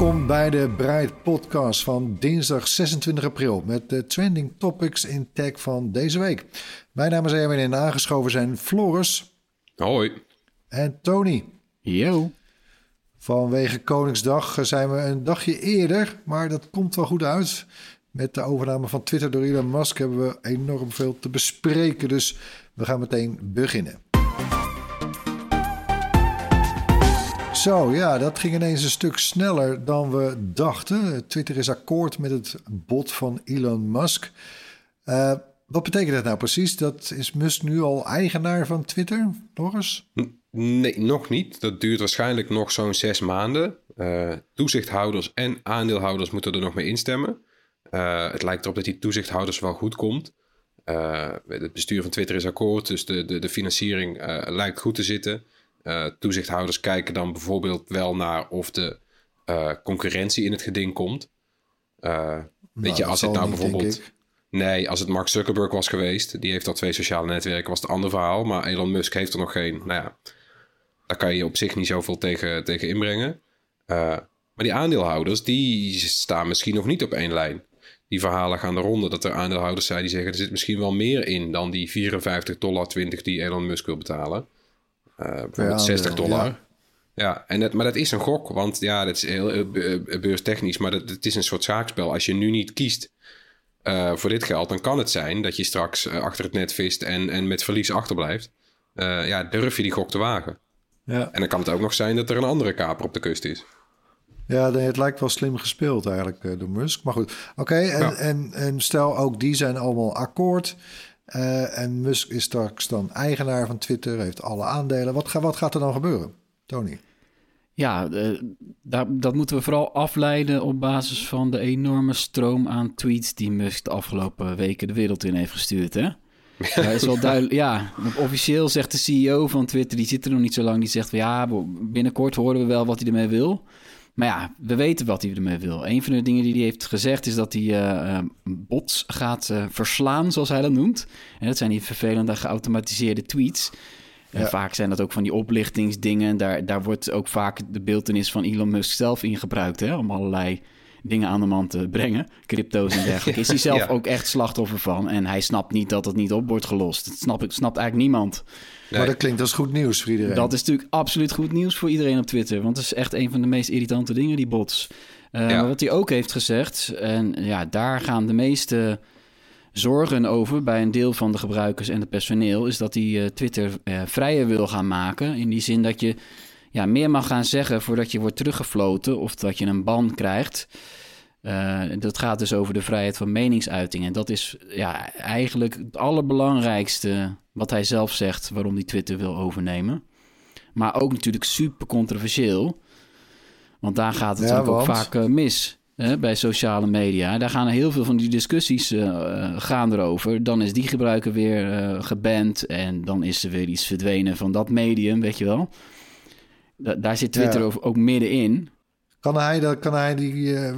Welkom bij de Bright Podcast van dinsdag 26 april met de trending topics in tech van deze week. Mijn naam is Erwin en aangeschoven zijn Floris. Hoi. En Tony. Yo. Vanwege Koningsdag zijn we een dagje eerder, maar dat komt wel goed uit. Met de overname van Twitter door Elon Musk hebben we enorm veel te bespreken, dus we gaan meteen beginnen. Zo, ja, dat ging ineens een stuk sneller dan we dachten. Twitter is akkoord met het bod van Elon Musk. Uh, wat betekent dat nou precies? Dat is Musk nu al eigenaar van Twitter, Doris? Nee, nog niet. Dat duurt waarschijnlijk nog zo'n zes maanden. Uh, toezichthouders en aandeelhouders moeten er nog mee instemmen. Uh, het lijkt erop dat die toezichthouders wel goed komt. het bestuur van Twitter is akkoord, dus de, de, de financiering lijkt goed te zitten. Uh, toezichthouders kijken dan bijvoorbeeld wel naar of de uh, concurrentie in het geding komt. Uh, nou, weet je, als het nou bijvoorbeeld. Nee, als het Mark Zuckerberg was geweest, die heeft al twee sociale netwerken, was het een ander verhaal. Maar Elon Musk heeft er nog geen. Nou ja, daar kan je op zich niet zoveel tegen, tegen inbrengen. maar die aandeelhouders, die staan misschien nog niet op één lijn. Die verhalen gaan de ronde dat er aandeelhouders zijn die zeggen: er zit misschien wel meer in dan die 54 dollar 20 die Elon Musk wil betalen. Bijvoorbeeld 60 dollar. Ja. en het, maar dat is een gok, want ja, dat is heel beurstechnisch, maar dat, het is een soort zaakspel. Als je nu niet kiest uh, voor dit geld, dan kan het zijn dat je straks uh, achter het net vist en, en met verlies achterblijft. ja, durf je die gok te wagen. Ja. En dan kan het ook nog zijn dat er een andere kaper op de kust is. Ja, het lijkt wel slim gespeeld eigenlijk door Musk. Maar goed, oké. en, ja. en, en stel ook die zijn allemaal akkoord. Uh, en Musk is straks dan eigenaar van Twitter, heeft alle aandelen. Wat, ga, wat gaat er dan gebeuren, Tony? Ja, uh, daar, dat moeten we vooral afleiden op basis van de enorme stroom aan tweets die Musk de afgelopen weken de wereld in heeft gestuurd. Hè? Ja, is wel duidelijk. Ja, officieel zegt de CEO van Twitter, die zit er nog niet zo lang, die zegt van ja, binnenkort horen we wel wat hij ermee wil. Maar ja, we weten wat hij ermee wil. Een van de dingen die hij heeft gezegd is dat hij uh, bots gaat uh, verslaan, zoals hij dat noemt. En dat zijn die vervelende geautomatiseerde tweets. Ja. vaak zijn dat ook van die oplichtingsdingen. Daar, daar wordt ook vaak de beeldenis van Elon Musk zelf in gebruikt. Hè, om allerlei dingen aan de man te brengen. Crypto's en dergelijke. Is hij zelf ook echt slachtoffer van. En hij snapt niet dat het niet op wordt gelost. Dat snapt, snapt eigenlijk niemand. Maar dat klinkt als goed nieuws voor iedereen. Dat is natuurlijk absoluut goed nieuws voor iedereen op Twitter. Want het is echt een van de meest irritante dingen, die bots. Uh, ja. Maar wat hij ook heeft gezegd, en ja, daar gaan de meeste zorgen over bij een deel van de gebruikers en het personeel, is dat hij uh, Twitter uh, vrijer wil gaan maken. In die zin dat je ja, meer mag gaan zeggen voordat je wordt teruggefloten of dat je een ban krijgt. Uh, dat gaat dus over de vrijheid van meningsuiting. En dat is ja, eigenlijk het allerbelangrijkste wat hij zelf zegt waarom hij Twitter wil overnemen. Maar ook natuurlijk super controversieel. Want daar gaat het ja, ook vaak uh, mis hè, bij sociale media. Daar gaan heel veel van die discussies uh, gaan erover. Dan is die gebruiker weer geband en dan is er weer iets verdwenen van dat medium, weet je wel. Da daar zit Twitter ja. ook middenin. Kan hij, dat, kan hij die... Uh,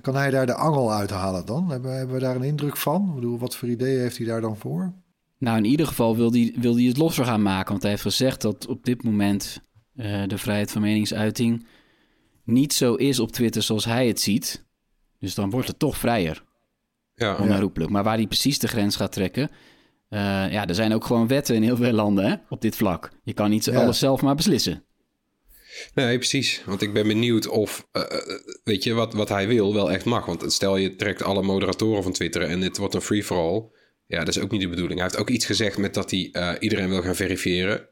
kan hij daar de angel uithalen dan? Hebben, hebben we daar een indruk van? Ik bedoel, wat voor ideeën heeft hij daar dan voor? Nou, in ieder geval wil hij, wil hij het losser gaan maken. Want hij heeft gezegd dat op dit moment uh, de vrijheid van meningsuiting niet zo is op Twitter zoals hij het ziet. Dus dan wordt het toch vrijer. Ja, onherroepelijk. Ja. Maar waar hij precies de grens gaat trekken. Uh, ja, er zijn ook gewoon wetten in heel veel landen hè, op dit vlak. Je kan niet ja. alles zelf maar beslissen. Nee, precies. Want ik ben benieuwd of, uh, weet je, wat, wat hij wil wel echt mag. Want stel je trekt alle moderatoren van Twitter en dit wordt een free-for-all. Ja, dat is ook niet de bedoeling. Hij heeft ook iets gezegd met dat hij uh, iedereen wil gaan verifiëren.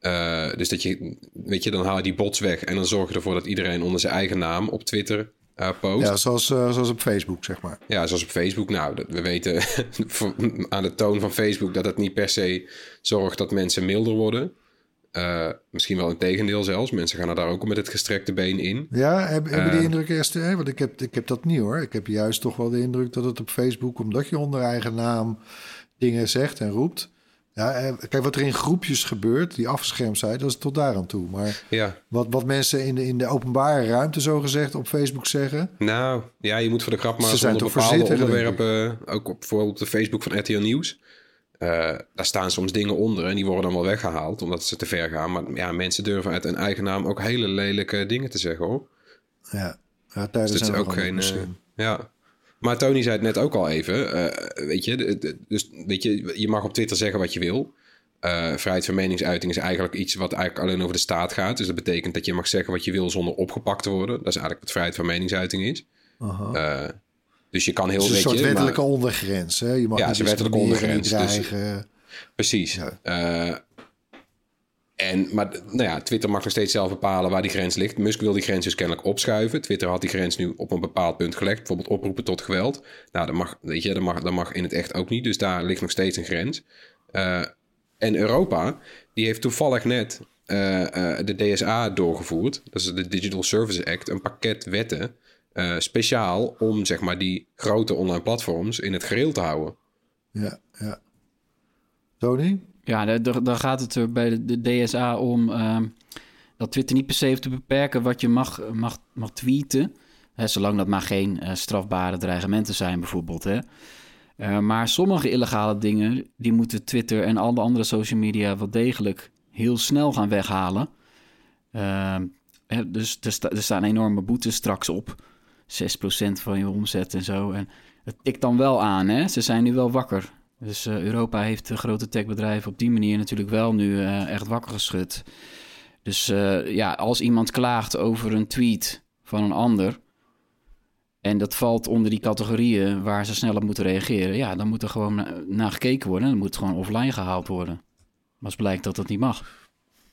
Uh, dus dat je, weet je, dan haal je die bots weg en dan zorg je ervoor dat iedereen onder zijn eigen naam op Twitter post. Ja, zoals, zoals op Facebook, zeg maar. Ja, zoals op Facebook. Nou, we weten aan de toon van Facebook dat het niet per se zorgt dat mensen milder worden. misschien wel een tegendeel zelfs. Mensen gaan er daar ook met het gestrekte been in. Ja, heb, heb je die indruk eerst? Hè? Want ik heb, ik heb dat niet hoor. Ik heb juist toch wel de indruk dat het op Facebook, omdat je onder eigen naam dingen zegt en roept, ja, eh, kijk, wat er in groepjes gebeurt, die afgeschermd zijn, dat is tot daar aan toe. Maar ja. wat, wat mensen in de, in de openbare ruimte, zo gezegd, op Facebook zeggen. Nou, ja, je moet voor de grap maar Ze onder bepaalde onderwerpen, ook op, bijvoorbeeld op de Facebook van RTL Nieuws. Uh, daar staan soms dingen onder en die worden dan wel weggehaald omdat ze te ver gaan. Maar ja, mensen durven uit een eigen naam ook hele lelijke dingen te zeggen hoor. Ja, ja tijdens dus is ook geen. Uh, ja. Maar Tony zei het net ook al even. Uh, weet je, dus weet je, je mag op Twitter zeggen wat je wil. Uh, vrijheid van meningsuiting is eigenlijk iets wat eigenlijk alleen over de staat gaat. Dus dat betekent dat je mag zeggen wat je wil zonder opgepakt te worden. Dat is eigenlijk wat vrijheid van meningsuiting is. Uh, dus je kan heel... Het is een soort wettelijke ondergrens. Hè? Je mag ja, niet een wettelijke ondergrens. Dus, precies. Ja. En, maar nou ja, Twitter mag nog steeds zelf bepalen waar die grens ligt. Musk wil die grens dus kennelijk opschuiven. Twitter had die grens nu op een bepaald punt gelegd. Bijvoorbeeld oproepen tot geweld. Nou, dat mag, weet je, dat mag, dat mag in het echt ook niet. Dus daar ligt nog steeds een grens. Uh, en Europa, die heeft toevallig net uh, uh, de DSA doorgevoerd. Dat is de Digital Services Act. Een pakket wetten. speciaal om, zeg maar, die grote online platforms in het gereel te houden. Ja, ja. Tony? Ja, dan gaat het er bij de, DSA om uh, dat Twitter niet per se heeft te beperken wat je mag, mag, mag tweeten. Hè, zolang dat maar geen uh, strafbare dreigementen zijn, bijvoorbeeld. Hè. Uh, maar sommige illegale dingen, die moeten Twitter en alle andere social media wel degelijk heel snel gaan weghalen. Ehm, hè, dus er, er staan enorme boetes straks op. 6% van je omzet en zo. En het tikt dan wel aan, hè? Ze zijn nu wel wakker. Dus uh, Europa heeft de grote techbedrijven op die manier natuurlijk wel nu uh, echt wakker geschud. Dus uh, ja, als iemand klaagt over een tweet van een ander. En dat valt onder die categorieën waar ze snel op moeten reageren. Ja, dan moet er gewoon naar na gekeken worden. Dan moet het gewoon offline gehaald worden. Maar als blijkt dat dat niet mag.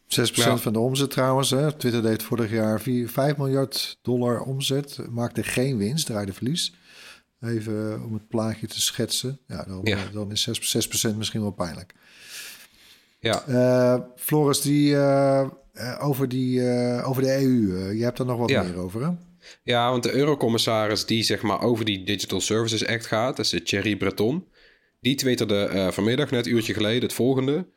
6% ja. van de omzet trouwens. Hè. Twitter deed vorig jaar 4, 5 miljard dollar omzet. Maakte geen winst, draaide verlies. Even om het plaatje te schetsen. Ja, dan, ja. dan is 6%, 6% misschien wel pijnlijk. Ja. Uh, Floris, die, uh, over, die, uh, over de EU, je hebt er nog wat meer over, hè? Ja, want de eurocommissaris die zeg maar over die Digital Services Act gaat, dat is Thierry Breton, die twitterde vanmiddag, net een uurtje geleden, het volgende.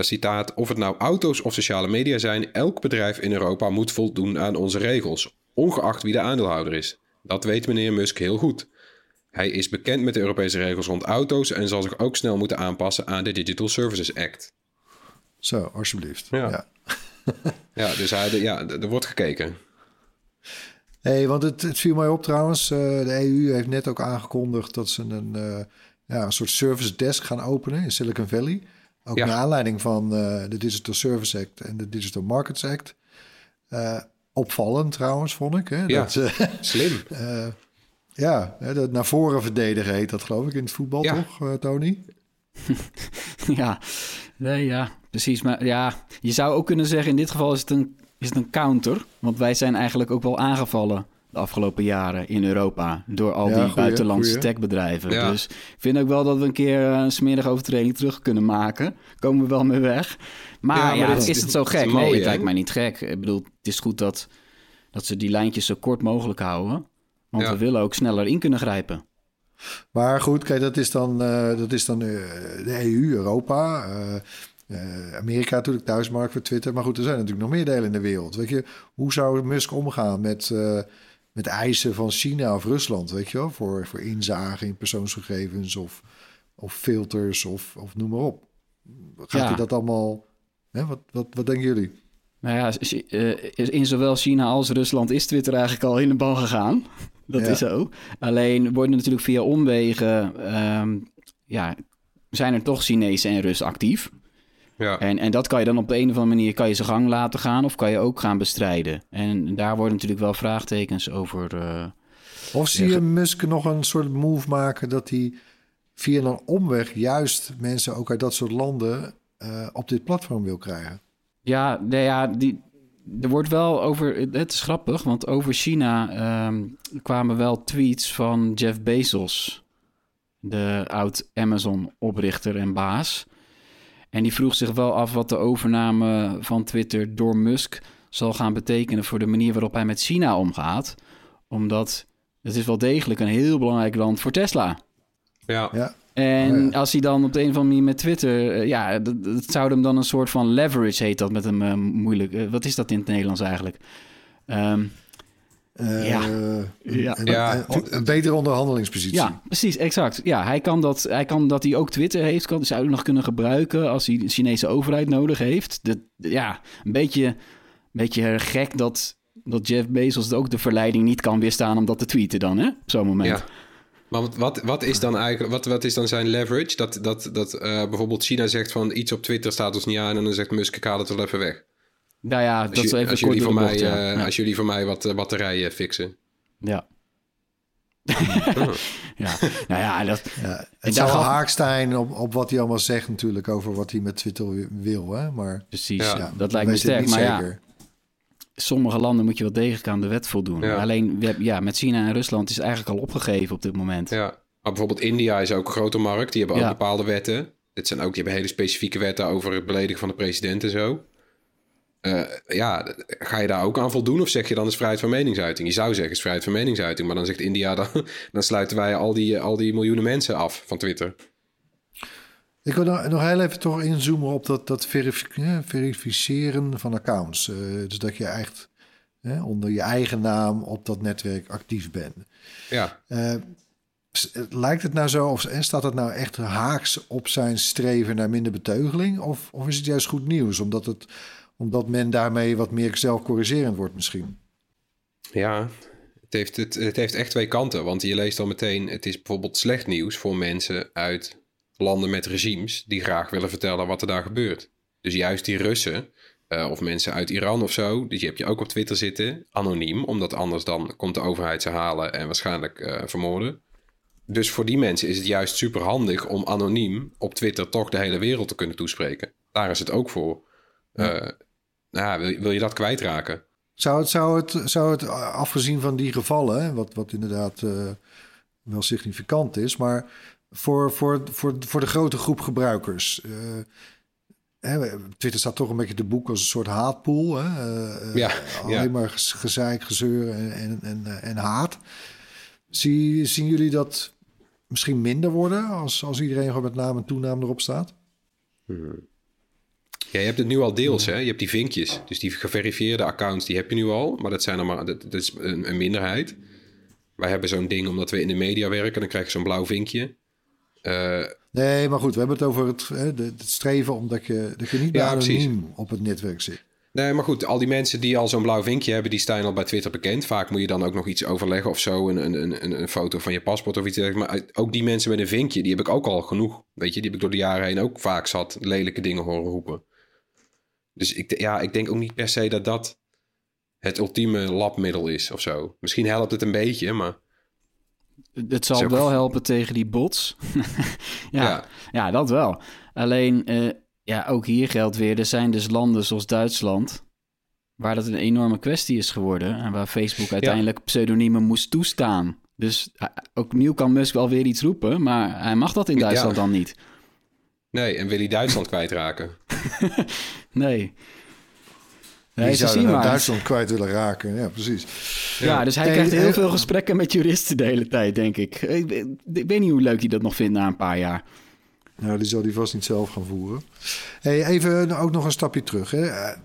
citaat, of het nou auto's of sociale media zijn, elk bedrijf in Europa moet voldoen aan onze regels, ongeacht wie de aandeelhouder is. Dat weet meneer Musk heel goed. Hij is bekend met de Europese regels rond auto's en zal zich ook snel moeten aanpassen aan de Digital Services Act. Zo, alsjeblieft. Ja, ja. ja dus hij, ja, er wordt gekeken. hey, want het, het, viel mij op trouwens. Uh, de EU heeft net ook aangekondigd dat ze een, uh, ja, een soort service desk gaan openen in Silicon Valley. Ook naar aanleiding van uh, de Digital Service Act en de Digital Markets Act. opvallend trouwens, vond ik. Hè? Ja, dat, slim. Ja, dat naar voren verdedigen heet dat geloof ik in het voetbal toch, uh, Tony? ja, nee, ja, precies. Maar ja, je zou ook kunnen zeggen in dit geval is het een, is het een counter. Want wij zijn eigenlijk ook wel aangevallen de afgelopen jaren in Europa door al die buitenlandse techbedrijven. Dus ik vind ook wel dat we een keer een smerige overtreding terug kunnen maken. Komen we wel mee weg. Maar ja, is, is, het zo gek? nee, het lijkt mij niet gek. Ik bedoel, het is goed dat, dat ze die lijntjes zo kort mogelijk houden. Want we willen ook sneller in kunnen grijpen. Maar goed, kijk, dat is dan, uh, dat is dan uh, de EU, Europa. Uh, Amerika natuurlijk, thuismarkt voor Twitter. Maar goed, er zijn natuurlijk nog meer delen in de wereld. Weet je, hoe zou Musk omgaan met, met eisen van China of Rusland? Weet je wel, voor, voor inzage in persoonsgegevens of, of filters of, of noem maar op. Gaat hij dat allemaal... Hè? Wat, wat, wat denken jullie? Nou ja, in zowel China als Rusland is Twitter eigenlijk al in de bal gegaan. Dat is zo. Alleen worden natuurlijk via omwegen... Um, ja, zijn er toch Chinezen en Russen actief. Ja. En, en dat kan je dan op de een of andere manier... kan je zijn gang laten gaan of kan je ook gaan bestrijden. En daar worden natuurlijk wel vraagtekens over... Uh, of zie je Musk nog een soort move maken... dat hij via een omweg juist mensen ook uit dat soort landen... Uh, op dit platform wil krijgen? Ja, nee, ja die, er wordt wel over, het is grappig, want over China ehm, kwamen wel tweets van Jeff Bezos, de oud Amazon-oprichter en baas. En die vroeg zich wel af wat de overname van Twitter door Musk zal gaan betekenen voor de manier waarop hij met China omgaat. Omdat het is wel degelijk een heel belangrijk land voor Tesla. Ja. Ja. En Oh ja. als hij dan op de een of andere manier met Twitter... eh, ja, dat, dat zou hem dan een soort van leverage, heet dat met hem eh, moeilijk. Eh, wat is dat in het Nederlands eigenlijk? Ehm, Eh, Ja. Een, Ja. een- Ja. een betere onderhandelingspositie. ja, precies, exact. Ja, hij kan dat, hij kan dat hij ook Twitter heeft, kan, zou hij nog kunnen gebruiken als hij de Chinese overheid nodig heeft. De, ja, een beetje, een beetje gek dat, dat Jeff Bezos ook de verleiding niet kan weerstaan om dat te tweeten dan, hè? Op zo'n moment. Ja. Maar wat, wat, wat is dan eigenlijk, wat, wat is dan zijn leverage? Dat, dat, dat eh, bijvoorbeeld China zegt van iets op Twitter staat ons niet aan en dan zegt Musk, ik haal het wel even weg. Nou ja, dat is even als kort jullie, voor mij, bocht, ja. eh, Ja. als jullie voor mij wat eh, batterijen fixen. Ja. ja. Nou ja, dat, Ja, het zou wel gaf- haaks zijn op, op wat hij allemaal zegt natuurlijk over wat hij met Twitter wi- wil. Hè? Maar precies. Ja. ja, dat lijkt me sterk. Maar ja, zeker. Sommige landen moet je wel degelijk aan de wet voldoen. Ja. Alleen we ja, met China en Rusland is het eigenlijk al opgegeven op dit moment. Ja. Maar bijvoorbeeld India is ook een grote markt. Die hebben ook Ja. bepaalde wetten. Dit zijn ook, die hebben hele specifieke wetten over het beledigen van de president en zo. Eh, ja, ga je daar ook aan voldoen of zeg je dan is vrijheid van meningsuiting? Je zou zeggen is vrijheid van meningsuiting, maar dan zegt India dan, dan sluiten wij al die, al die miljoenen mensen af van Twitter. Ik wil nog, heel even toch inzoomen op dat, dat eh, verificeren van accounts. Eh, dus dat je echt eh, onder je eigen naam op dat netwerk actief bent. Ja, lijkt het nou zo, of en staat het nou echt haaks op zijn streven naar minder beteugeling? Of, of is het juist goed nieuws, omdat, het, omdat men daarmee wat meer zelfcorrigerend wordt misschien? ja. Het heeft, het, het heeft echt twee kanten. Want je leest al meteen, het is bijvoorbeeld slecht nieuws voor mensen uit landen met regimes die graag willen vertellen wat er daar gebeurt. Dus juist die Russen eh, of mensen uit Iran of zo, die heb je ook op Twitter zitten, anoniem, omdat anders dan komt de overheid ze halen en waarschijnlijk eh, vermoorden. Dus voor die mensen is het juist super handig om anoniem op Twitter toch de hele wereld te kunnen toespreken. Daar is het ook voor. Eh, nou, ja, wil, wil je dat kwijtraken? Zou het, zou het, zou het afgezien van die gevallen, wat, wat inderdaad wel significant is, maar voor, voor, voor, voor de grote groep gebruikers. eh, Twitter staat toch een beetje te boek als een soort haatpool. Hè? eh, eh, Ja, alleen ja. maar gez- gezeik, gezeur en, en, en, en haat. Zie, zien jullie dat misschien minder worden als, als iedereen gewoon met naam en toenaam erop staat? Ja, je hebt het nu al deels, hè? Je hebt die vinkjes. Dus die geverifieerde accounts, die heb je nu al. Maar dat zijn er maar, dat, dat is een, een minderheid. Wij hebben zo'n ding omdat we in de media werken. Dan krijg je zo'n blauw vinkje. Eh, Nee, maar goed, we hebben het over het, het streven omdat je, dat je niet Ja, precies. anoniem op het netwerk zit. nee, maar goed, al die mensen die al zo'n blauw vinkje hebben, die staan al bij Twitter bekend. Vaak moet je dan ook nog iets overleggen of zo. Een, een, een, een foto van je paspoort of iets dergelijks. Maar ook die mensen met een vinkje, die heb ik ook al genoeg. Weet je, die heb ik door de jaren heen ook vaak zat lelijke dingen horen roepen. Dus ik, ja, ik denk ook niet per se dat dat het ultieme labmiddel is of zo. Misschien helpt het een beetje, maar... Het zal ook- wel helpen tegen die bots. ja, ja. Ja. dat wel. Alleen, eh, ja, ook hier geldt weer... er zijn dus landen zoals Duitsland... waar dat een enorme kwestie is geworden... en waar Facebook uiteindelijk pseudoniemen moest toestaan. Dus eh, ook opnieuw kan Musk wel weer iets roepen... maar hij mag dat in Ja. Duitsland dan niet. Nee, en wil hij Duitsland kwijtraken? Nee. Die Nee, ze zouden naar. Duitsland kwijt willen raken. Ja, precies. Ja, dus hij krijgt heel hey, veel gesprekken met juristen de hele tijd, denk ik. Ik, ik weet niet hoe leuk hij dat nog vindt na een paar jaar. Nou, die zal hij vast niet zelf gaan voeren. Hey, even ook nog een stapje terug. Hè. Eh,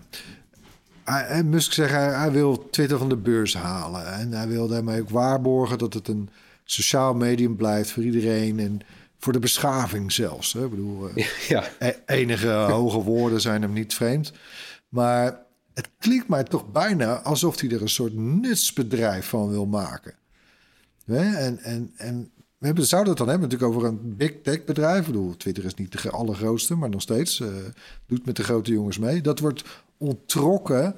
hij- Musk zegt hij, hij wil Twitter van de beurs halen. En hij wil daarmee ook waarborgen dat het een sociaal medium blijft voor iedereen. En voor de beschaving zelfs. Hè. Ik bedoel, eh, ja, E- enige hoge woorden zijn hem niet vreemd. Maar het klinkt mij toch bijna alsof hij er een soort nutsbedrijf van wil maken. En, en, en we hebben, zouden het dan hebben natuurlijk over een big tech bedrijf. Ik bedoel, Twitter is niet de allergrootste, maar nog steeds eh, doet met de grote jongens mee. Dat wordt onttrokken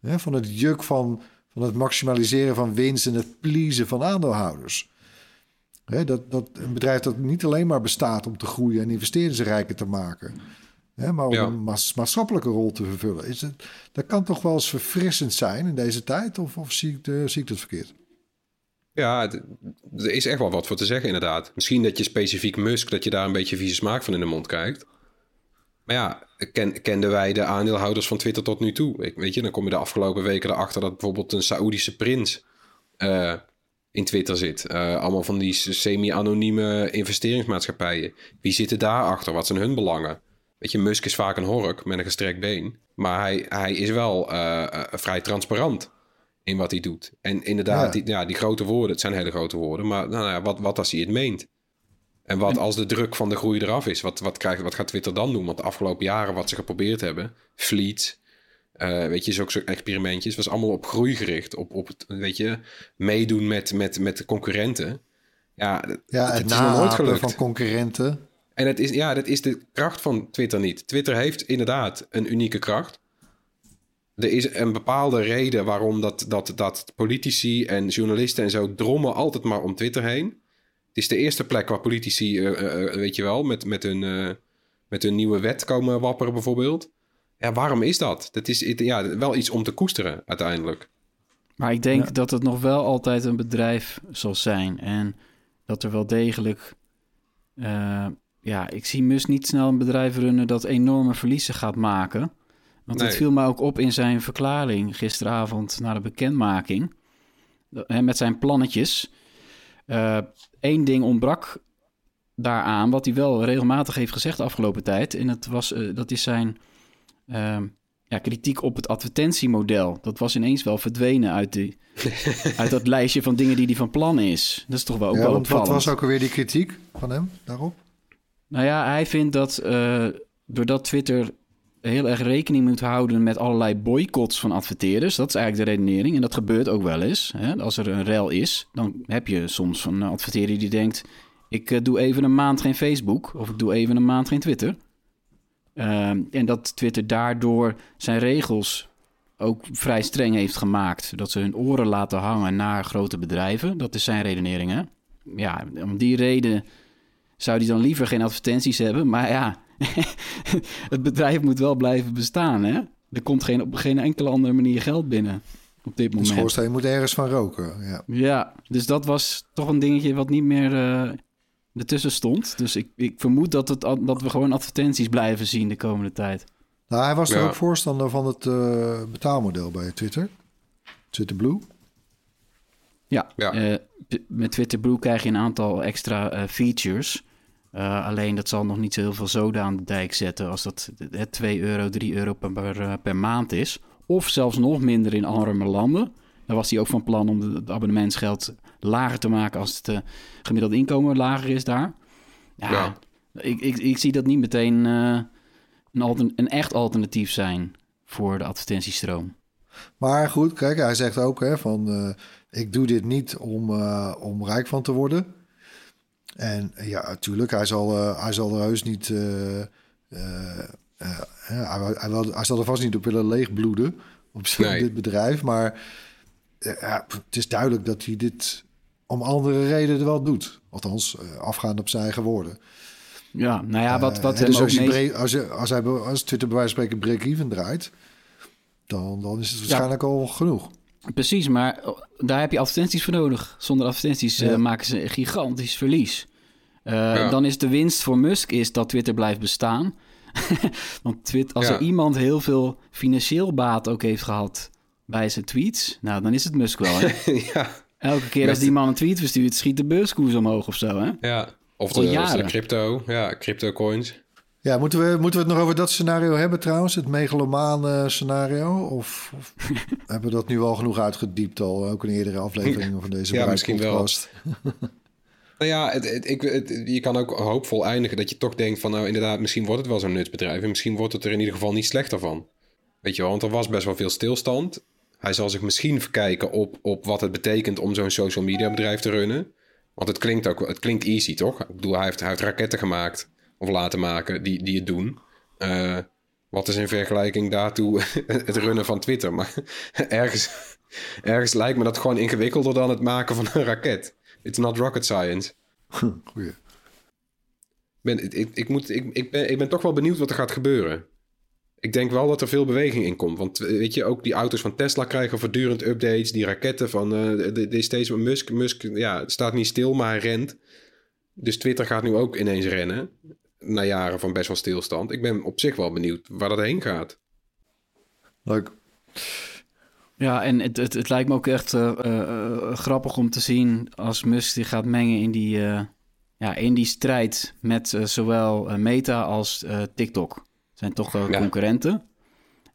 hè, van het juk van, van het maximaliseren van winst en het pleasen van aandeelhouders. Hè, dat, dat een bedrijf dat niet alleen maar bestaat om te groeien en investeerders rijker te maken. Hè, maar om een maatschappelijke rol te vervullen. Is het, dat kan toch wel eens verfrissend zijn in deze tijd? Of, of zie, ik zie ik het verkeerd? Ja, er is echt wel wat voor te zeggen inderdaad. Misschien dat je specifiek Musk, dat je daar een beetje vieze smaak van in de mond krijgt. Maar ja, ken, kenden wij de aandeelhouders van Twitter tot nu toe? Ik, weet je, dan kom je de afgelopen weken erachter dat bijvoorbeeld een Saoedische prins uh, in Twitter zit. Uh, allemaal van die semi-anonieme investeringsmaatschappijen. Wie zitten daarachter? Wat zijn hun belangen? Weet je, Musk is vaak een hork met een gestrekt been. Maar hij, hij is wel uh, vrij transparant in wat hij doet. En inderdaad, Die, ja, die grote woorden, het zijn hele grote woorden. Maar nou ja, wat, wat als hij het meent? En wat als de druk van de groei eraf is? Wat, wat, krijgt, wat gaat Twitter dan doen? Want de afgelopen jaren wat ze geprobeerd hebben, Fleet, uh, weet je, soort experimentjes, was allemaal op groei gericht. Op, op het, weet je, meedoen met, met, met de concurrenten. Ja, ja het, het is nog nooit gelukt. van concurrenten. En het is, ja, dat is de kracht van Twitter niet. Twitter heeft inderdaad een unieke kracht. Er is een bepaalde reden waarom dat, dat, dat politici en journalisten en zo drommen altijd maar om Twitter heen. Het is de eerste plek waar politici, uh, uh, weet je wel, met, met, hun, uh, met hun nieuwe wet komen wapperen bijvoorbeeld. Ja, waarom is dat? Dat is ja, wel iets om te koesteren uiteindelijk. Maar ik denk dat het nog wel altijd een bedrijf zal zijn. En dat er wel degelijk... ja, ik zie Mus niet snel een bedrijf runnen dat enorme verliezen gaat maken. Want het viel me ook op in zijn verklaring gisteravond na de bekendmaking. Met zijn plannetjes. Eén ding ontbrak daaraan, wat hij wel regelmatig heeft gezegd de afgelopen tijd. En dat, was, uh, dat is zijn uh, ja, kritiek op het advertentiemodel. Dat was ineens wel verdwenen uit, die, uit dat lijstje van dingen die hij van plan is. Dat is toch wel ook ja, wel opvallend. Wat was ook alweer die kritiek van hem daarop? Nou ja, hij vindt dat uh, doordat Twitter heel erg rekening moet houden met allerlei boycotts van adverteerders. Dat is eigenlijk de redenering. En dat gebeurt ook wel eens. Hè? Als er een rel is, dan heb je soms een adverteerder die denkt... ik uh, doe even een maand geen Facebook of ik doe even een maand geen Twitter. Uh, en dat Twitter daardoor zijn regels ook vrij streng heeft gemaakt. Dat ze hun oren laten hangen naar grote bedrijven. Dat is zijn redenering, hè? Ja, om die reden zou hij dan liever geen advertenties hebben. Maar ja, het bedrijf moet wel blijven bestaan, hè? Er komt geen, op geen enkele andere manier geld binnen op dit moment. De schoorsteen moet ergens van roken, ja. Ja, dus dat was toch een dingetje wat niet meer uh, ertussen stond. Dus ik, ik vermoed dat, het, dat we gewoon advertenties blijven zien de komende tijd. Nou, hij was ja. er ook voorstander van het uh, betaalmodel bij Twitter. Twitter Blue. Ja, ja. Uh, met Twitter Blue krijg je een aantal extra features... Uh, alleen dat zal nog niet zo heel veel zoden aan de dijk zetten als dat 2 euro, 3 euro per, eh, per, maand is. Of zelfs nog minder in arme landen. Daar was hij ook van plan om het abonnementsgeld lager te maken als het uh, gemiddelde inkomen lager is daar. Ja, ja. Ik, ik, ik, zie dat niet meteen uh, een, een, echt alternatief zijn voor de advertentiestroom. Maar goed, kijk, hij zegt ook hè, van ik doe dit niet om, om rijk van te worden. En ja, natuurlijk, hij zal, uh, hij zal er heus niet. Uh, hij, hij, wil, hij zal er vast niet op willen leegbloeden op nee. dit bedrijf. Maar ja, het is duidelijk dat hij dit om andere redenen wel doet. Althans, afgaand op zijn eigen woorden. Ja, nou ja, wat, wat dus als, mee... als, je, als, hij, als Twitter bij wijze van spreken break-even draait... Dan, dan is het waarschijnlijk ja. al genoeg. Precies, maar daar heb je advertenties voor nodig. Zonder advertenties ja. uh, maken ze een gigantisch verlies. Uh, ja. Dan is de winst voor Musk is dat Twitter blijft bestaan. Want Twitter, als ja. er iemand heel veel financieel baat ook heeft gehad bij zijn tweets, nou dan is het Musk wel. Hè? ja. Elke keer als die man een tweet verstuurt, schiet de beurskoers omhoog of zo. Hè? Ja, of de, of de crypto, ja, crypto coins. Ja, moeten we, moeten we het nog over dat scenario hebben trouwens? Het megalomaan scenario? Of, of hebben we dat nu al genoeg uitgediept al? Ook in eerdere afleveringen van deze ja, misschien wel. nou ja, het, het, ik, het, je kan ook hoopvol eindigen dat je toch denkt van... nou inderdaad, misschien wordt het wel zo'n nutsbedrijf... en misschien wordt het er in ieder geval niet slechter van. Weet je wel, want er was best wel veel stilstand. Hij zal zich misschien verkijken op, op wat het betekent om zo'n social media bedrijf te runnen. Want het klinkt ook het klinkt easy, toch? Ik bedoel, hij heeft, hij heeft raketten gemaakt of laten maken die, die het doen. Uh, wat is in vergelijking daartoe het runnen van Twitter? Maar ergens, ergens lijkt me dat gewoon ingewikkelder dan het maken van een raket. It's not rocket science. Goeie. ben, ik, ik, moet, ik, ik, ben, ik ben toch wel benieuwd wat er gaat gebeuren. Ik denk wel dat er veel beweging in komt. Want weet je, ook die auto's van Tesla krijgen voortdurend updates. Die raketten van uh, de, de steeds Musk. Musk ja, staat niet stil, maar hij rent. Dus Twitter gaat nu ook ineens rennen. Na jaren van best wel stilstand. Ik ben op zich wel benieuwd waar dat heen gaat. Leuk. Ja, en het, het, het lijkt me ook echt uh, uh, grappig om te zien als Musk zich gaat mengen in die, ja, in die strijd met zowel Meta als TikTok zijn toch wel concurrenten.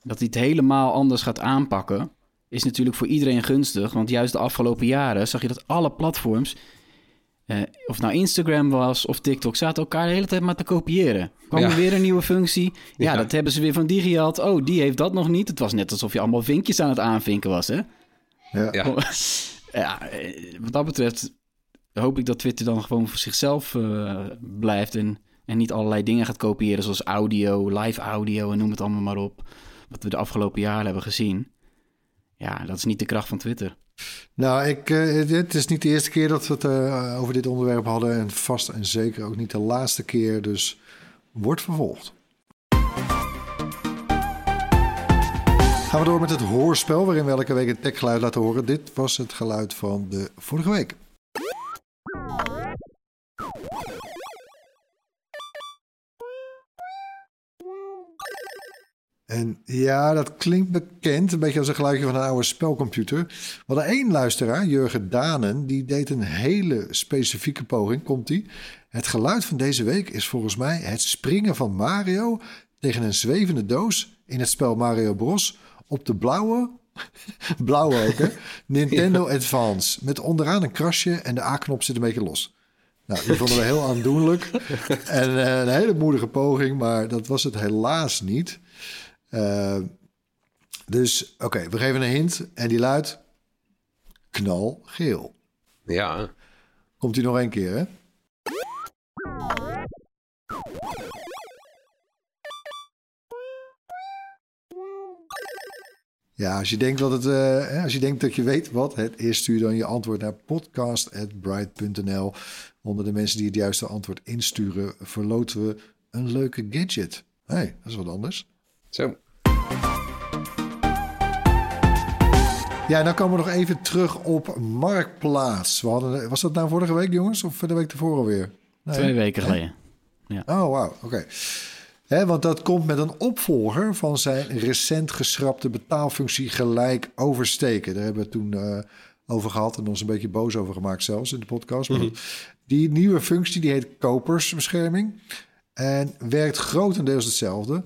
Dat hij het helemaal anders gaat aanpakken, is natuurlijk voor iedereen gunstig. Want juist de afgelopen jaren zag je dat alle platforms, eh, of nou Instagram was of TikTok, zaten elkaar de hele tijd maar te kopiëren. Kwam er weer een nieuwe functie. Ja, dat hebben ze weer van die gehad. Oh, die heeft dat nog niet. Het was net alsof je allemaal vinkjes aan het aanvinken was, hè? Ja. ja. ja eh, wat dat betreft hoop ik dat Twitter dan gewoon voor zichzelf uh, blijft en en niet allerlei dingen gaat kopiëren zoals audio, live audio en noem het allemaal maar op. Wat we de afgelopen jaren hebben gezien. Ja, dat is niet de kracht van Twitter. Nou, ik, uh, het is niet de eerste keer dat we het uh, over dit onderwerp hadden. En vast en zeker ook niet de laatste keer. Dus wordt vervolgd. Gaan we door met het hoorspel, waarin we elke week een techgeluid laten horen. Dit was het geluid van de vorige week. En ja, dat klinkt bekend, een beetje als een geluidje van een oude spelcomputer. Maar de één luisteraar, Jurgen Danen, die deed een hele specifieke poging. Komt die? Het geluid van deze week is volgens mij het springen van Mario tegen een zwevende doos in het spel Mario Bros. op de blauwe, blauwe ook hè, Nintendo Advance. Met onderaan een krasje en de A-knop zit een beetje los. Nou, die vonden we heel aandoenlijk. En eh, een hele moedige poging, maar dat was het helaas niet. Uh, dus oké, we geven een hint en die luidt knalgeel. Ja. Komt hij nog een keer, hè? Ja, als je denkt dat het, uh, als je denkt dat je weet wat het is, stuur dan je antwoord naar podcast@bright.nl. Onder de mensen die het juiste antwoord insturen, verloten we een leuke gadget. Hé, hey, dat is wat anders. Zo. Ja, dan komen we nog even terug op Marktplaats. We hadden, was dat nou vorige week, jongens? Of de week tevoren alweer? Nee. Twee weken geleden. Ja. Oh, wauw. Oké. want dat komt met een opvolger van zijn recent geschrapte betaalfunctie gelijk oversteken. Daar hebben we het toen uh, over gehad en ons een beetje boos over gemaakt zelfs in de podcast. Mm -hmm. Die nieuwe functie die heet kopersbescherming en werkt grotendeels hetzelfde.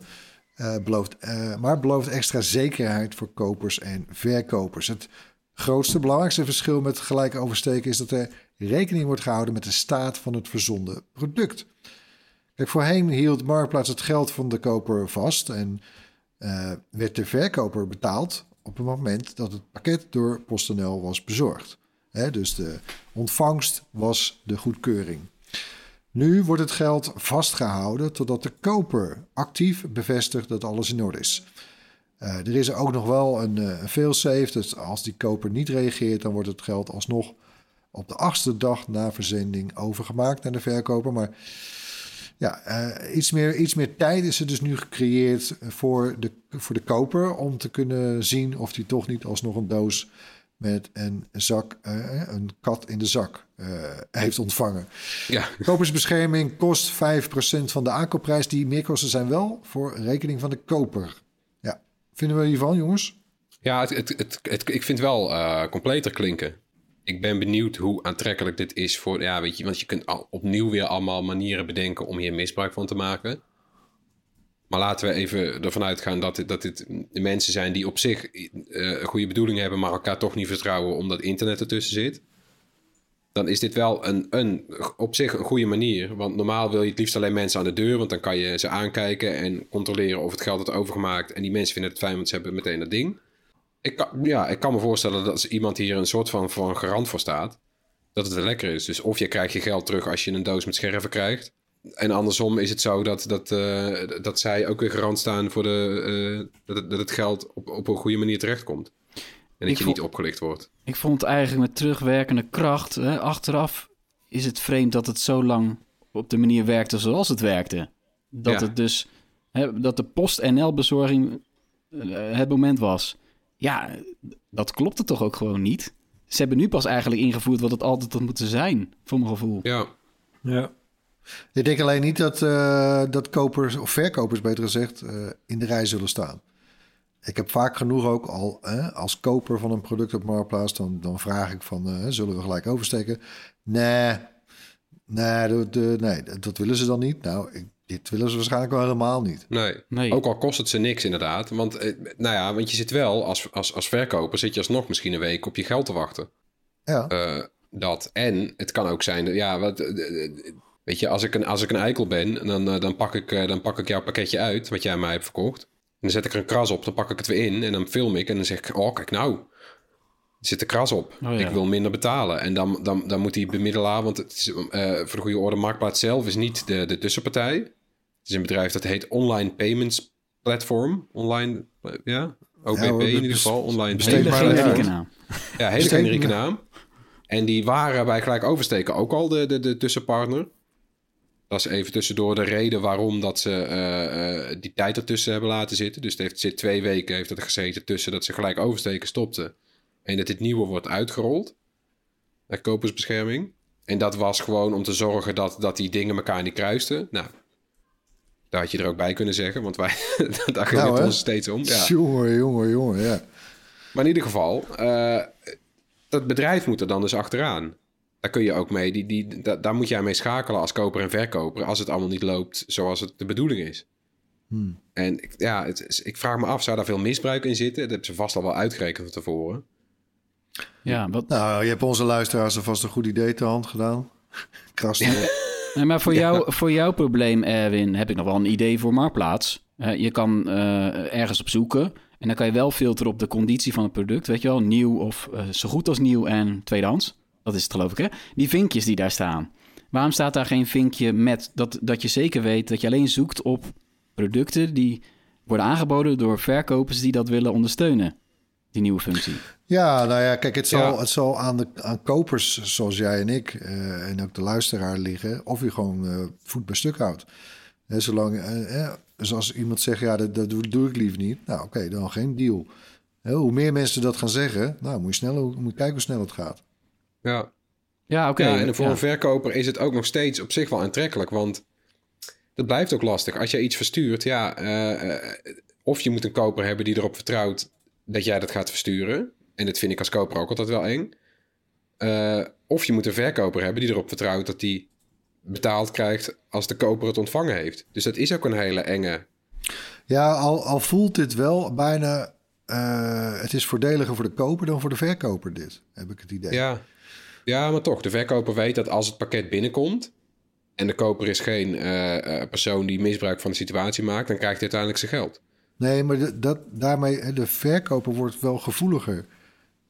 Uh, belooft, uh, maar belooft extra zekerheid voor kopers en verkopers. Het grootste, belangrijkste verschil met gelijk oversteken is dat er rekening wordt gehouden met de staat van het verzonden product. Kijk, voorheen hield Marktplaats het geld van de koper vast en uh, werd de verkoper betaald op het moment dat het pakket door PostNL was bezorgd. Dus de ontvangst was de goedkeuring. Nu wordt het geld vastgehouden totdat de koper actief bevestigt dat alles in orde is. Uh, er is ook nog wel een, uh, failsafe, dus als die koper niet reageert, dan wordt het geld alsnog op de achtste dag na verzending overgemaakt naar de verkoper. Maar ja, uh, iets, meer, iets meer tijd is er dus nu gecreëerd voor de, voor de koper om te kunnen zien of hij toch niet alsnog een doos met een zak, uh, een kat in de zak uh, heeft ontvangen. Ja. Kopersbescherming kost 5% van de aankoopprijs. Die meerkosten zijn wel voor rekening van de koper. Ja, vinden we hiervan, jongens? Ja, het, het, het, het ik vind wel uh, completer klinken. Ik ben benieuwd hoe aantrekkelijk dit is voor... Ja, weet je, want je kunt al, opnieuw weer allemaal manieren bedenken om hier misbruik van te maken. Maar laten we even ervan uitgaan dat dit, dat dit mensen zijn die op zich uh, goede bedoeling hebben, maar elkaar toch niet vertrouwen omdat internet ertussen zit. Dan is dit wel een, een, op zich een goede manier. Want normaal wil je het liefst alleen mensen aan de deur, want dan kan je ze aankijken en controleren of het geld is overgemaakt. En die mensen vinden het fijn, want ze hebben meteen dat ding. Ik kan, ja, ik kan me voorstellen dat als iemand hier een soort van, van garant voor staat, dat het wel lekker is. Dus of je krijgt je geld terug als je een doos met scherven krijgt en andersom is het zo dat, dat, uh, dat zij ook weer garant staan voor de, uh, dat, het, dat, het, geld op, op een goede manier terechtkomt. En dat ik je vond, niet opgelicht wordt. Ik vond eigenlijk met terugwerkende kracht. Hè, achteraf is het vreemd dat het zo lang op de manier werkte zoals het werkte. Dat Ja. het dus, hè, dat de post-NL-bezorging het moment was. Ja, dat klopte toch ook gewoon niet? Ze hebben nu pas eigenlijk ingevoerd wat het altijd had moeten zijn, voor mijn gevoel. Ja, Ja. Ik denk alleen niet dat, eh, dat kopers, of verkopers beter gezegd, eh, in de rij zullen staan. Ik heb vaak genoeg ook al hè, als koper van een product op Marktplaats, dan, dan vraag ik van, eh, zullen we gelijk oversteken? Nee, nee, de- nee, dat willen ze dan niet. Nou, ik, dit willen ze waarschijnlijk wel helemaal niet. nee. Nee. Ook al kost het ze niks inderdaad. Want, eh, nou ja, want je zit wel, als, als, als verkoper zit je alsnog misschien een week op je geld te wachten. Ja, Eh, dat. En het kan ook zijn, dat- ja, wat, weet je, als ik een, als ik een eikel ben, dan, eh, dan, pak ik, eh, dan pak ik jouw pakketje uit, wat jij aan mij hebt verkocht. En dan zet ik er een kras op, dan pak ik het weer in en dan film ik en dan zeg ik, oh, kijk nou, er zit een kras op. Oh, ja. Ik wil minder betalen. En dan, dan, dan moet die bemiddelaar, want het is, eh, voor de goede orde, Marktplaats zelf is niet de, de tussenpartij. Het is een bedrijf dat heet Online Payments Platform. Online, ja, hoor, in ieder geval. Online Payments Platform. naam. ja, hele generieke naam. En die waren bij gelijk oversteken ook al de, de, de tussenpartner. Dat is even tussendoor de reden waarom dat ze eh, eh, die tijd ertussen hebben laten zitten. Dus het heeft, zit twee weken heeft het gezeten tussen dat ze gelijk oversteken stopten. En dat dit nieuwe wordt uitgerold. Naar kopersbescherming. En dat was gewoon om te zorgen dat, dat die dingen elkaar niet kruisten. Nou, daar had je er ook bij kunnen zeggen. Want wij, daar gaat Nou, het ons steeds om. Ja. jongen, jongen, jongen, ja. Maar in ieder geval, eh, dat bedrijf moet er dan dus achteraan. Daar kun je ook mee, die, die, da- daar moet jij mee schakelen als koper en verkoper. Als het allemaal niet loopt zoals het de bedoeling is. Hmm. En ik- ja, het, is- ik vraag me af, zou daar veel misbruik in zitten? Dat hebben ze vast al wel uitgerekend van tevoren. Ja, wat, Nou, je hebt onze luisteraars alvast een goed idee te hand gedaan. Kras. Nee, maar voor, jou, voor jouw probleem, Erwin, heb ik nog wel een idee voor Marktplaats. Eh, je kan eh, ergens op zoeken en dan kan je wel filteren op de conditie van het product. Weet je wel, nieuw of eh, zo goed als nieuw en tweedehands. Dat is het geloof ik, hè? Die vinkjes die daar staan. Waarom staat daar geen vinkje met dat, dat je zeker weet dat je alleen zoekt op producten die worden aangeboden door verkopers die dat willen ondersteunen? Die nieuwe functie. Ja, nou ja, kijk, het zal, Ja. het zal aan, de, aan kopers zoals jij en ik eh, en ook de luisteraar liggen of je gewoon eh, voet bij stuk houdt. Hè, zolang, eh, dus als iemand zegt, ja, dat, dat doe, doe ik liever niet. Nou, oké, dan geen deal. Hè, hoe meer mensen dat gaan zeggen, nou, moet je, sneller, moet je kijken hoe snel het gaat. Ja, Ja, oké. ja en voor ja. een verkoper is het ook nog steeds op zich wel aantrekkelijk. Want dat blijft ook lastig. Als jij iets verstuurt, ja, eh, eh, of je moet een koper hebben die erop vertrouwt dat jij dat gaat versturen. En dat vind ik als koper ook altijd wel eng. Eh, of je moet een verkoper hebben die erop vertrouwt dat die betaald krijgt als de koper het ontvangen heeft. Dus dat is ook een hele enge. Ja, al, al voelt dit wel bijna... eh, het is voordeliger voor de koper dan voor de verkoper dit, heb ik het idee. Ja. Ja, maar toch. De verkoper weet dat als het pakket binnenkomt. en de koper is geen eh, eh, persoon die misbruik van de situatie maakt. dan krijgt hij uiteindelijk zijn geld. Nee, maar de, dat, daarmee, de verkoper wordt wel gevoeliger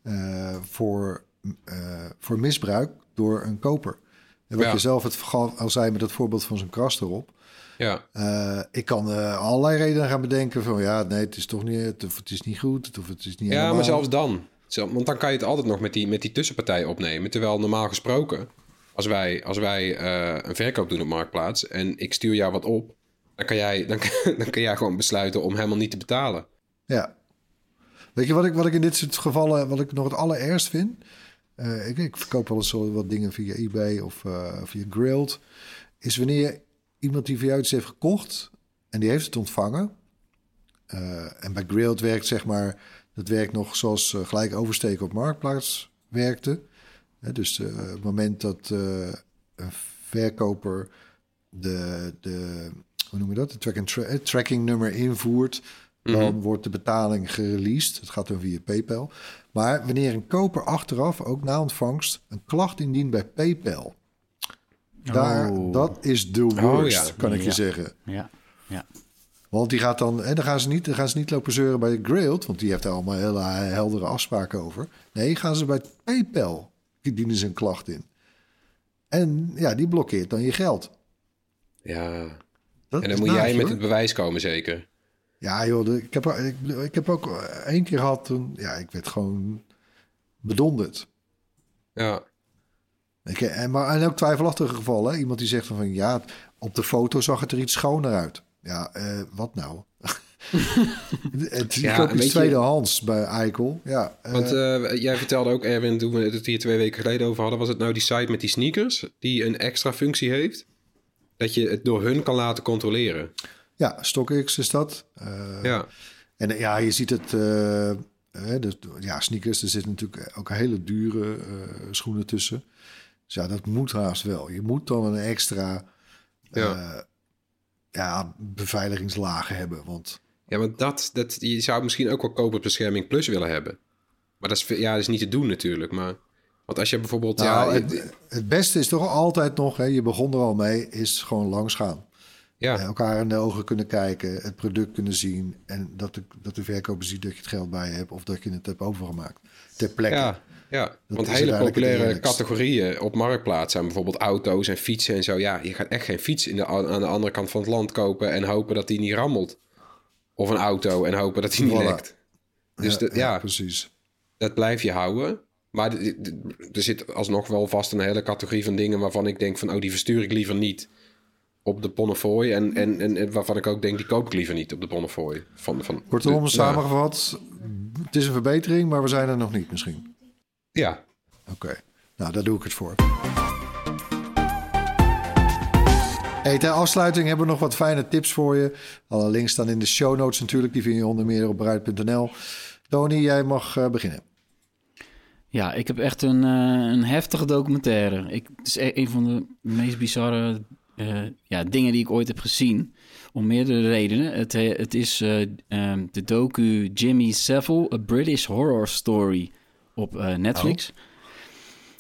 eh, voor, voor misbruik door een koper. En wat Ja. je zelf het al zei met het voorbeeld van zijn kras erop. Ja, ik kan allerlei redenen gaan bedenken van ja, nee, het is toch niet, of het is niet goed, of het is niet ja helemaal. maar zelfs dan. Want dan kan je het altijd nog met die, met die tussenpartij opnemen. Terwijl normaal gesproken, als wij, als wij eh, een verkoop doen op Marktplaats... en ik stuur jou wat op... dan kan jij, dan, dan kan jij gewoon besluiten om helemaal niet te betalen. Ja. Weet je wat ik, wat ik in dit soort gevallen, wat ik nog het allerergst vind? Eh, ik, ik verkoop wel eens wat dingen via eBay of eh, via Grilled. Is wanneer iemand die voor jou iets heeft gekocht en die heeft het ontvangen. en bij Grilled werkt zeg maar, dat werkt nog zoals eh, gelijk oversteken op Marktplaats werkte. Dus eh, het moment dat eh, een verkoper de, de, hoe noem je dat, de track and tra- tracking nummer invoert, dan wordt de betaling gereleased. Dat gaat dan via PayPal. Maar wanneer een koper achteraf, ook na ontvangst, een klacht indient bij PayPal, daar, Oh. dat is de worst, ja. kan ik je zeggen. Ja, ja. Want die gaat dan, en dan gaan ze niet, dan gaan ze niet lopen zeuren bij Grailed, want die heeft daar allemaal hele heldere afspraken over. Nee, gaan ze bij PayPal, die dienen ze een klacht in. En ja, die blokkeert dan je geld. Ja, Dat en dan moet jij met het bewijs komen zeker. Ja, joh, de- ik, heb, ik heb ook één keer gehad toen, ja, ik werd gewoon bedonderd. Ja, Ik, en, maar, en ook twijfelachtige gevallen. Iemand die zegt van ja, op de foto zag het er iets schoner uit. Ja, uh, wat nou? het is ja, iets tweedehands bij Eikel. Ja, uh, Want uh, jij vertelde ook, Erwin, toen we het hier twee weken geleden over hadden... was het nou die site met die sneakers die een extra functie heeft? Dat je het door hun kan laten controleren. Ja, StockX is dat. Uh, ja. En ja, je ziet het... dus, ja, sneakers, er zitten natuurlijk ook hele dure schoenen tussen. Dus ja, dat moet haast wel. Je moet dan een extra... Ja ja, beveiligingslagen hebben. Want... Ja, want dat, dat, je zou misschien ook wel kopersbescherming plus willen hebben. Maar dat is, ja, dat is niet te doen natuurlijk. Maar, want als je bijvoorbeeld... Nou, ja, het, het, beste is toch altijd nog, hè, je begon er al mee, is gewoon langs gaan. Ja. elkaar in de ogen kunnen kijken, het product kunnen zien. En dat de, dat de verkoper ziet dat je het geld bij hebt of dat je het hebt overgemaakt. Ter plekke. Ja, ja. want hele populaire categorieën op marktplaats zijn bijvoorbeeld auto's en fietsen en zo. Ja, je gaat echt geen fiets in de, aan de andere kant van het land kopen en hopen dat die niet rammelt. Of een auto en hopen dat die niet lekt. Dus ja, ja, precies. Dat blijf je houden. Maar er zit alsnog wel vast een hele categorie van dingen waarvan ik denk van... oh, die verstuur ik liever niet op de Bonnefoy. En, en, en, waarvan ik ook denk, die koop ik liever niet op de Bonnefoy. Van, van Kortom, samengevat, het is een verbetering, maar we zijn er nog niet misschien. Ja. Oké, nou daar doe ik het voor. Hey, ter afsluiting hebben we nog wat fijne tips voor je. Alle links staan in de show notes natuurlijk. Die vind je onder meer op bruid.nl. Tony, jij mag uh, beginnen. Ja, ik heb echt een, uh, een heftige documentaire. Ik, het is e-, een van de meest bizarre uh, ja, dingen die ik ooit heb gezien. Om meerdere redenen. Het, het is uh, um, de docu Jimmy Savile, A British Horror Story op uh, Netflix. Oh.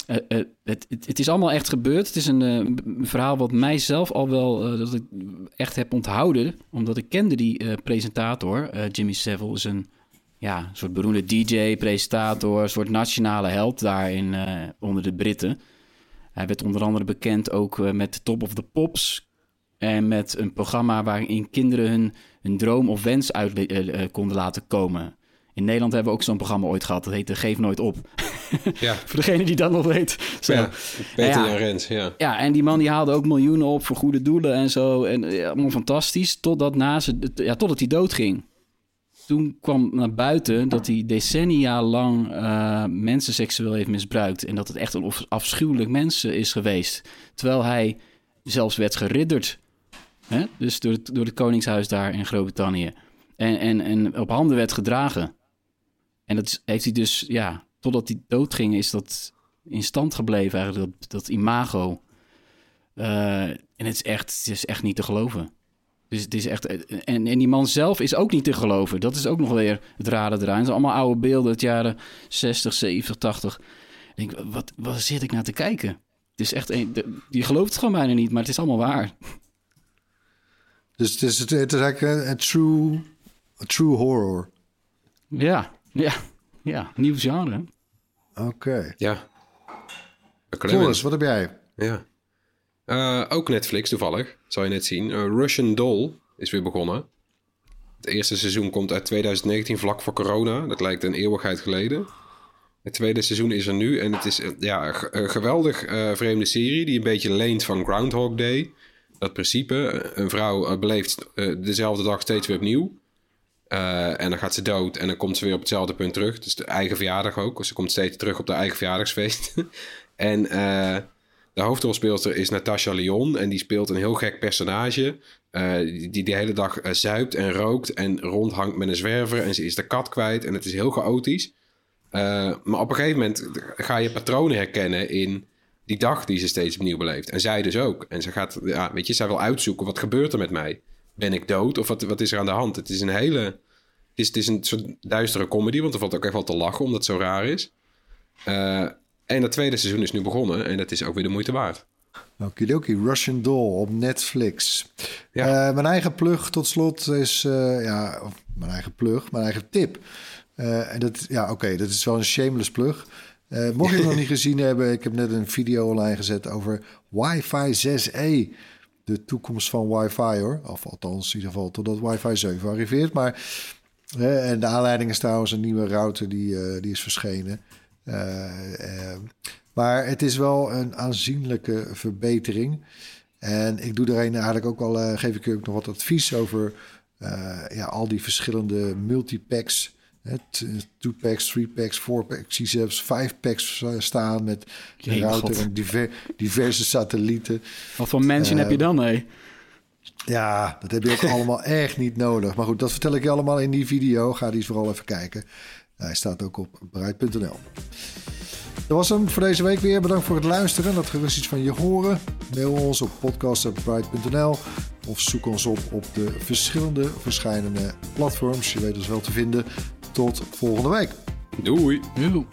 Het, het, het, is allemaal echt gebeurd. Het is een, verhaal wat mijzelf al wel dat ik echt heb onthouden. Omdat ik kende die presentator. Jimmy Savile is een ja, soort beroemde DJ, presentator, een soort nationale held daarin onder de Britten. Hij werd onder andere bekend ook met Top of the Pops. En met een programma waarin kinderen hun, hun droom of wens uit uh, konden laten komen. In Nederland hebben we ook zo'n programma ooit gehad. Dat heette Geef Nooit Op. Ja. voor degene die dat nog weet. Zo. Ja, Peter ja, Rens, ja. Ja, en die man die haalde ook miljoenen op voor goede doelen en zo. En ja, allemaal fantastisch. Totdat, na ze, ja, totdat hij doodging toen kwam naar buiten dat hij decennia lang uh, mensen seksueel heeft misbruikt. En dat het echt een afschuwelijk mens is geweest. Terwijl hij zelfs werd geridderd. Hè? Dus door het, door het Koningshuis daar in Groot-Brittannië. En, en, en op handen werd gedragen. En dat heeft hij dus, ja, totdat hij doodging, is dat in stand gebleven eigenlijk, dat, dat imago. Uh, en het is, echt, het is echt niet te geloven. Dus het is echt. En, en die man zelf is ook niet te geloven. Dat is ook nog weer het rare eraan. Het zijn allemaal oude beelden uit jaren 60, 70, 80. Ik denk, wat, wat zit ik naar te kijken? Het is echt. Een, je gelooft het gewoon bijna niet, maar het is allemaal waar. Dus het is, het is eigenlijk een, true, a true horror. Ja, ja, ja. Nieuw genre. Oké. Ja. Floris, wat heb jij? Ja. Uh, ook Netflix toevallig, zal je net zien. Uh, Russian Doll is weer begonnen. Het eerste seizoen komt uit 2019, vlak voor corona. Dat lijkt een eeuwigheid geleden. Het tweede seizoen is er nu en het is uh, ja, een geweldig vreemde serie die een beetje leent van Groundhog Day. Dat principe, een vrouw beleeft dezelfde dag steeds weer opnieuw. En dan gaat ze dood en dan komt ze weer op hetzelfde punt terug. Dus de eigen verjaardag ook. Ze komt steeds terug op de eigen verjaardagsfeest. en de hoofdrolspeelster is Natasha Lyon en die speelt een heel gek personage. Uh, die de hele dag zuipt en rookt en rondhangt met een zwerver en ze is de kat kwijt en het is heel chaotisch. Maar op een gegeven moment ga je patronen herkennen in die dag die ze steeds opnieuw beleeft. En zij dus ook. En ze gaat, ja, weet je, zij wil uitzoeken wat gebeurt er met mij. Ben ik dood of wat, wat is er aan de hand? Het is een hele, het is, het is een soort duistere comedy, want er valt ook echt wel te lachen omdat het zo raar is. En het tweede seizoen is nu begonnen en dat is ook weer de moeite waard. Okidoki, Russian Doll op Netflix. Ja. Uh, mijn eigen plug tot slot is, uh, ja, mijn eigen plug, mijn eigen tip. En dat, ja, oké, dat is wel een shameless plug. mocht je het nog niet gezien hebben, ik heb net een video online gezet over Wi-Fi 6E. De toekomst van Wi-Fi hoor. Of althans, in ieder geval totdat Wi-Fi 7 arriveert. Maar, en de aanleiding is trouwens een nieuwe router die, die is verschenen. Eh, eh, Maar het is wel een aanzienlijke verbetering. En ik doe een eigenlijk ook al, geef ik u ook nog wat advies over ja, al die verschillende multipacks. Two packs, three packs, four packs, zie zelfs vijf packs staan met een router en diver, diverse satellieten. Wat voor mensen heb je dan, hé? Ja, dat heb je ook allemaal echt niet nodig. Maar goed, dat vertel ik je allemaal in die video. Ga die vooral even kijken. Hij staat ook op bereid.nl. Dat was hem voor deze week weer. Bedankt voor het luisteren. Dat gerust iets van je horen. Mail ons op podcast.bright.nl of zoek ons op op de verschillende verschillende platforms. Je weet ons wel te vinden. Tot volgende week. Doei. Doei.